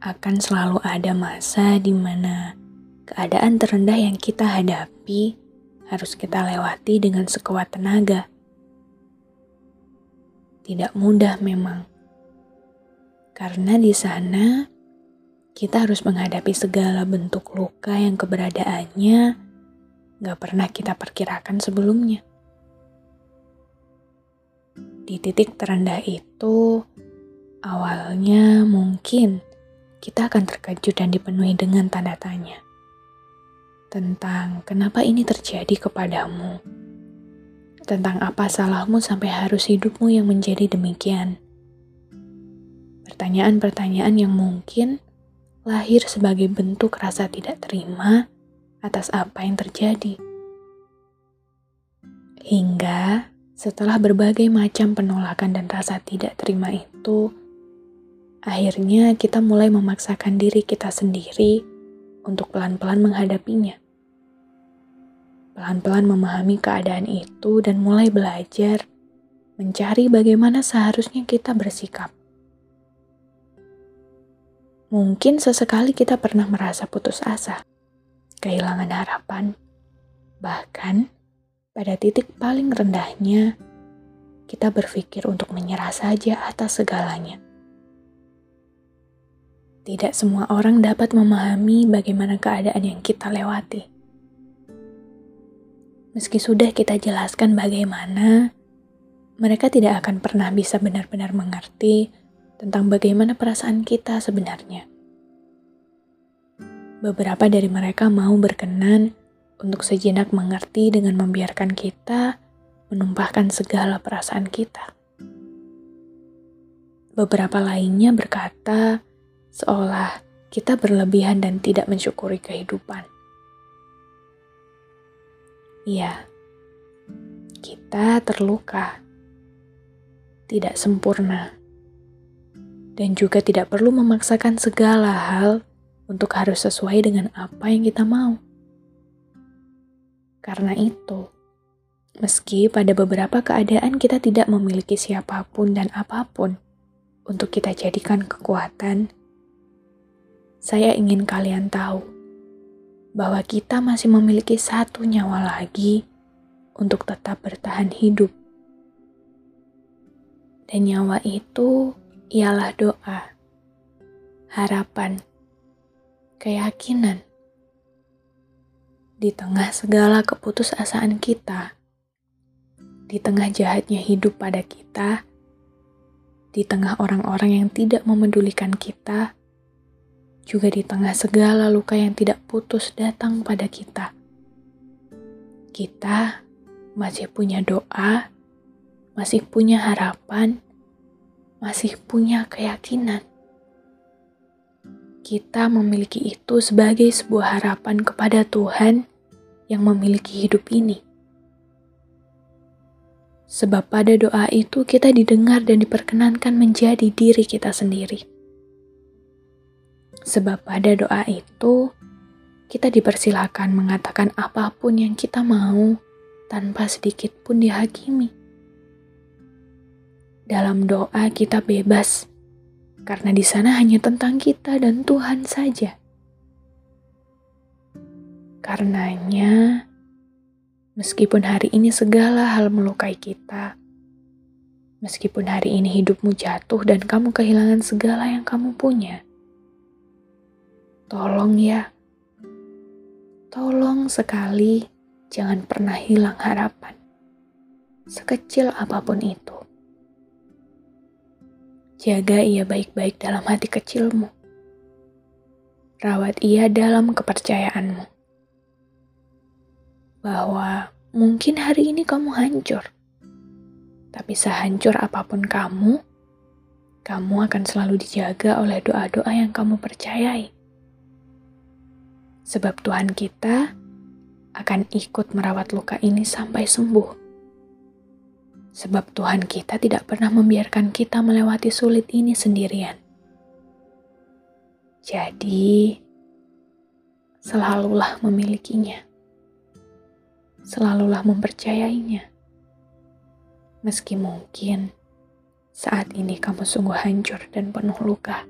akan selalu ada masa di mana keadaan terendah yang kita hadapi harus kita lewati dengan sekuat tenaga. Tidak mudah memang, karena di sana kita harus menghadapi segala bentuk luka yang keberadaannya gak pernah kita perkirakan sebelumnya. Di titik terendah itu, Awalnya mungkin kita akan terkejut dan dipenuhi dengan tanda tanya tentang kenapa ini terjadi kepadamu. Tentang apa salahmu sampai harus hidupmu yang menjadi demikian. Pertanyaan-pertanyaan yang mungkin lahir sebagai bentuk rasa tidak terima atas apa yang terjadi. Hingga setelah berbagai macam penolakan dan rasa tidak terima itu, Akhirnya kita mulai memaksakan diri kita sendiri untuk pelan-pelan menghadapinya. Pelan-pelan memahami keadaan itu dan mulai belajar mencari bagaimana seharusnya kita bersikap. Mungkin sesekali kita pernah merasa putus asa, kehilangan harapan, bahkan pada titik paling rendahnya kita berpikir untuk menyerah saja atas segalanya. Tidak semua orang dapat memahami bagaimana keadaan yang kita lewati. Meski sudah kita jelaskan bagaimana, mereka tidak akan pernah bisa benar-benar mengerti tentang bagaimana perasaan kita sebenarnya. Beberapa dari mereka mau berkenan untuk sejenak mengerti dengan membiarkan kita menumpahkan segala perasaan kita. Beberapa lainnya berkata, seolah kita berlebihan dan tidak mensyukuri kehidupan. Iya, kita terluka, tidak sempurna, dan juga tidak perlu memaksakan segala hal untuk harus sesuai dengan apa yang kita mau. Karena itu, meski pada beberapa keadaan kita tidak memiliki siapa pun dan apa pun untuk kita jadikan kekuatan saya ingin kalian tahu bahwa kita masih memiliki satu nyawa lagi untuk tetap bertahan hidup. Dan nyawa itu ialah doa, harapan, keyakinan. Di tengah segala keputusasaan kita, di tengah jahatnya hidup pada kita, di tengah orang-orang yang tidak memedulikan kita, juga di tengah segala luka yang tidak putus datang pada kita. Kita masih punya doa, masih punya harapan, masih punya keyakinan. Kita memiliki itu sebagai sebuah harapan kepada Tuhan yang memiliki hidup ini. Sebab pada doa itu kita didengar dan diperkenankan menjadi diri kita sendiri. Sebab pada doa itu, kita dipersilakan mengatakan apa pun yang kita mau tanpa sedikit pun dihakimi. Dalam doa kita bebas, karena di sana hanya tentang kita dan Tuhan saja. Karenanya, meskipun hari ini segala hal melukai kita, meskipun hari ini hidupmu jatuh dan kamu kehilangan segala yang kamu punya, Tolong ya, tolong sekali jangan pernah hilang harapan, sekecil apa pun itu. Jaga ia baik-baik dalam hati kecilmu. Rawat ia dalam kepercayaanmu. Bahwa mungkin hari ini kamu hancur. Tapi sehancur apa pun kamu, kamu akan selalu dijaga oleh doa-doa yang kamu percayai. Sebab Tuhan kita akan ikut merawat luka ini sampai sembuh. Sebab Tuhan kita tidak pernah membiarkan kita melewati sulit ini sendirian. Jadi, selalulah memilikinya. Selalulah mempercayainya. Meski mungkin saat ini kamu sungguh hancur dan penuh luka.